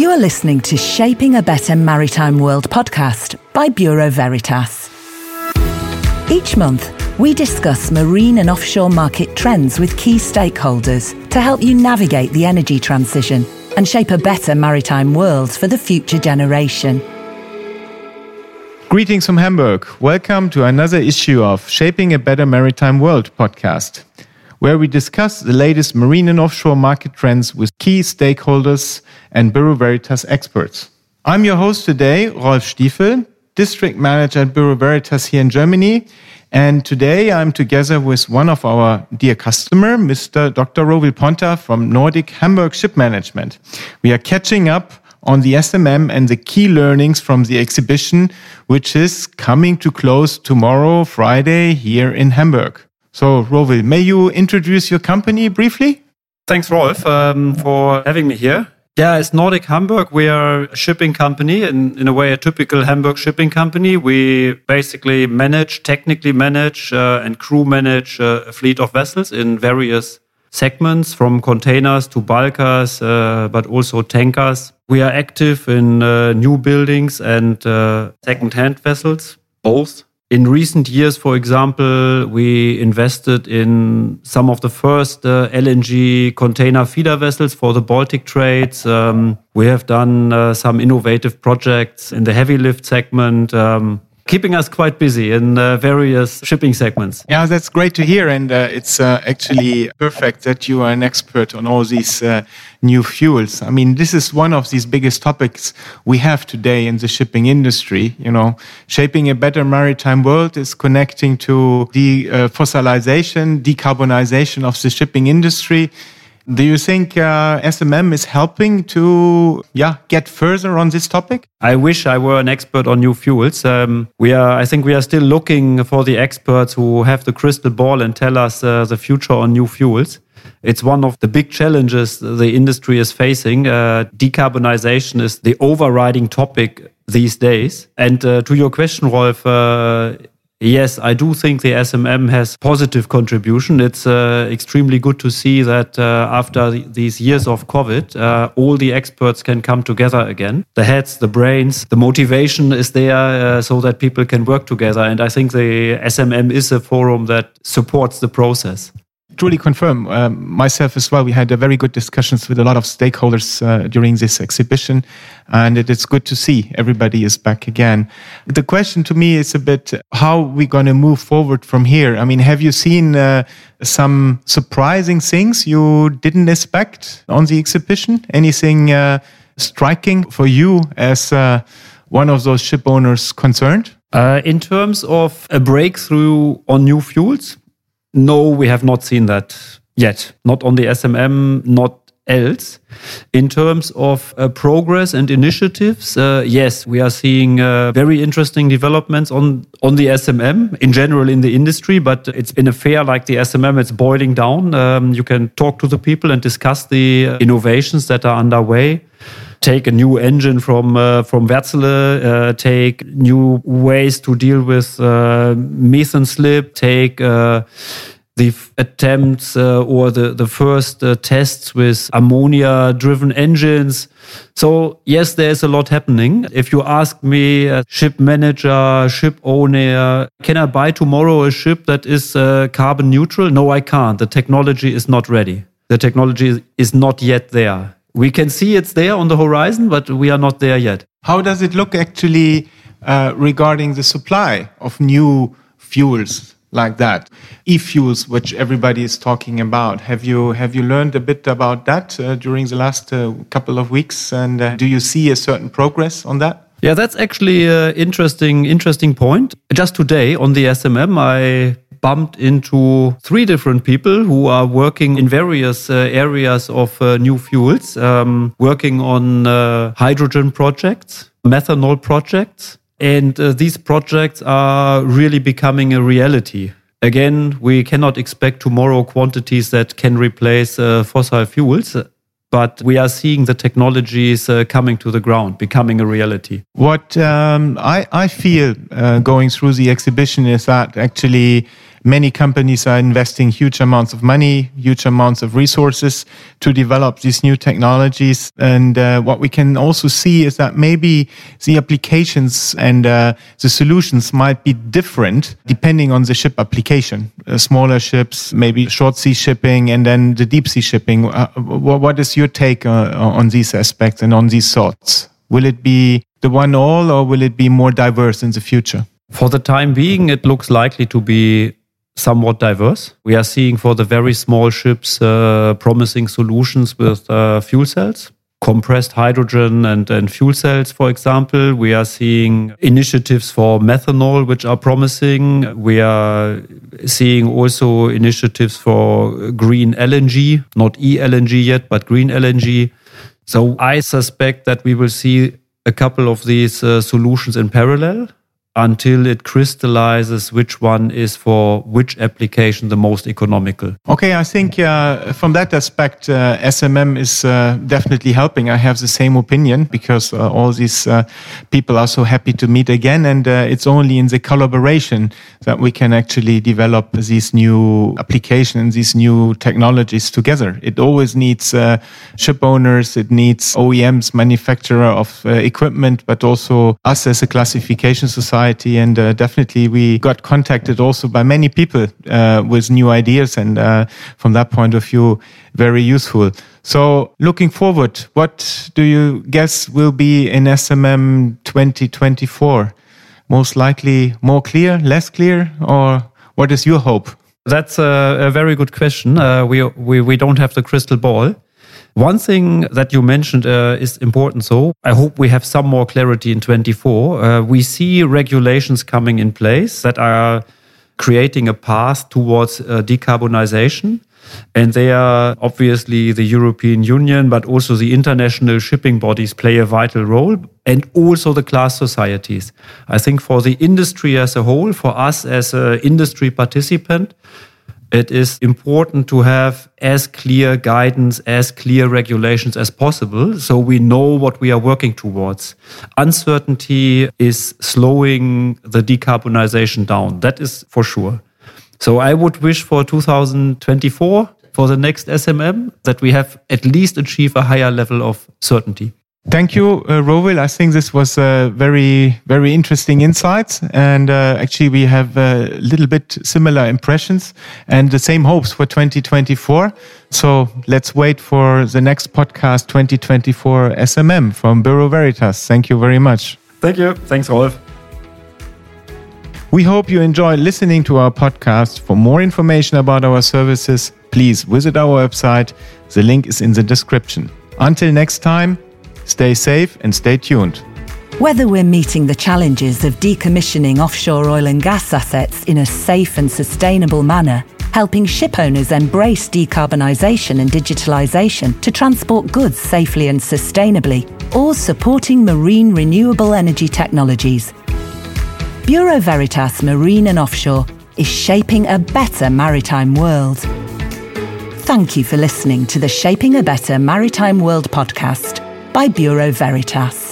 You are listening to Shaping a Better Maritime World podcast by Bureau Veritas. Each month, we discuss marine and offshore market trends with key stakeholders to help you navigate the energy transition and shape a better maritime world for the future generation. Greetings from Hamburg. Welcome to another issue of Shaping a Better Maritime World podcast, where we discuss the latest marine and offshore market trends with key stakeholders and Bureau Veritas experts. I'm your host today, Rolf Stiefel, District Manager at Bureau Veritas here in Germany. And today I'm together with one of our dear customer, Mr. Dr. Rovil Ponta from Nordic Hamburg Ship Management. We are catching up on the SMM and the key learnings from the exhibition, which is coming to close tomorrow, Friday, here in Hamburg. So, Rovil, may you introduce your company briefly? Thanks, Rolf, um, for having me here. Yeah, it's Nordic Hamburg. We are a shipping company, in, in a way, a typical Hamburg shipping company. We basically manage, technically manage, uh, and crew manage uh, a fleet of vessels in various segments from containers to bulkers, uh, but also tankers. We are active in uh, new buildings and uh, second-hand vessels, both. In recent years, for example, we invested in some of the first uh, LNG container feeder vessels for the Baltic trades. Um, we have done uh, some innovative projects in the heavy lift segment. Um, keeping us quite busy in uh, various shipping segments. Yeah, that's great to hear. And uh, it's uh, actually perfect that you are an expert on all these uh, new fuels. I mean, this is one of these biggest topics we have today in the shipping industry. You know, shaping a better maritime world is connecting to the uh, fossilization, decarbonization of the shipping industry do you think uh, SMM is helping to yeah get further on this topic? I wish I were an expert on new fuels. Um, we are, I think, we are still looking for the experts who have the crystal ball and tell us uh, the future on new fuels. It's one of the big challenges the industry is facing. Uh, decarbonization is the overriding topic these days. And uh, to your question, Rolf, uh, Yes, I do think the SMM has positive contribution. It's uh, extremely good to see that uh, after these years of COVID, uh, all the experts can come together again. The heads, the brains, the motivation is there uh, so that people can work together. And I think the SMM is a forum that supports the process truly confirm um, myself as well. We had very good discussions with a lot of stakeholders uh, during this exhibition, and it is good to see everybody is back again. The question to me is a bit how we going to move forward from here. I mean, have you seen uh, some surprising things you didn't expect on the exhibition? Anything uh, striking for you as uh, one of those ship owners concerned? Uh, in terms of a breakthrough on new fuels, no, we have not seen that yet. Not on the SMM, not else. In terms of uh, progress and initiatives, uh, yes, we are seeing uh, very interesting developments on on the SMM in general in the industry. But it's in a fair like the SMM, it's boiling down. Um, you can talk to the people and discuss the uh, innovations that are underway take a new engine from uh, from Wärtsilä, uh, take new ways to deal with uh, methane slip, take uh, the attempts uh, or the, the first uh, tests with ammonia driven engines. So, yes, there's a lot happening. If you ask me, a ship manager, ship owner, can I buy tomorrow a ship that is uh, carbon neutral? No, I can't. The technology is not ready. The technology is not yet there. We can see it's there on the horizon, but we are not there yet. How does it look actually uh, regarding the supply of new fuels like that? E-fuels, which everybody is talking about. Have you have you learned a bit about that uh, during the last uh, couple of weeks? And uh, do you see a certain progress on that? Yeah, that's actually an interesting interesting point. Just today on the SMM, I bumped into three different people who are working in various uh, areas of uh, new fuels, um, working on uh, hydrogen projects, methanol projects. And uh, these projects are really becoming a reality. Again, we cannot expect tomorrow quantities that can replace uh, fossil fuels but we are seeing the technologies uh, coming to the ground, becoming a reality. What um, I, I, feel uh, going through the exhibition is that actually many companies are investing huge amounts of money, huge amounts of resources to develop these new technologies. And uh, what we can also see is that maybe the applications and uh, the solutions might be different depending on the ship application. Uh, smaller ships, maybe short sea shipping, and then the deep sea shipping. Uh, what is your take uh, on these aspects and on these thoughts? Will it be the one all or will it be more diverse in the future? For the time being, it looks likely to be somewhat diverse. We are seeing for the very small ships uh, promising solutions with uh, fuel cells, compressed hydrogen and, and fuel cells, for example. We are seeing initiatives for methanol, which are promising. We are seeing also initiatives for green LNG, not e LNG yet, but green LNG. So I suspect that we will see a couple of these uh, solutions in parallel until it crystallizes which one is for which application the most economical. Okay, I think uh, from that aspect, uh, SMM is uh, definitely helping. I have the same opinion because uh, all these uh, people are so happy to meet again, and uh, it's only in the collaboration that we can actually develop these new applications, these new technologies together. It always needs ship owners, it needs OEMs, manufacturer of equipment, but also us as a classification society society. And uh, definitely, we got contacted also by many people uh, with new ideas, and uh, from that point of view, very useful. So, looking forward, what do you guess will be in SMM 2024? Most likely more clear, less clear, or what is your hope? That's a, a very good question. Uh, we, we, we don't have the crystal ball. One thing that you mentioned uh, is important. So I hope we have some more clarity in 24. Uh, we see regulations coming in place that are creating a path towards uh, decarbonization. And they are obviously the European Union, but also the international shipping bodies play a vital role, and also the class societies. I think for the industry as a whole, for us as an industry participant, it is important to have as clear guidance, as clear regulations as possible so we know what we are working towards. Uncertainty is slowing the decarbonization down. That is for sure. So I would wish for 2024 for the next SMM that we have at least achieve a higher level of certainty. Thank you, uh, Rovil. I think this was a very, very interesting insights. And uh, actually, we have a little bit similar impressions and the same hopes for 2024. So let's wait for the next podcast 2024 SMM from Bureau Veritas. Thank you very much. Thank you. Thanks, Rolf. We hope you enjoy listening to our podcast. For more information about our services, please visit our website. The link is in the description. Until next time, Stay safe and stay tuned. Whether we're meeting the challenges of decommissioning offshore oil and gas assets in a safe and sustainable manner, helping ship owners embrace decarbonisation and digitalisation to transport goods safely and sustainably, or supporting marine renewable energy technologies, Bureau Veritas Marine and Offshore is shaping a better maritime world. Thank you for listening to the Shaping a Better Maritime World podcast by Bureau Veritas.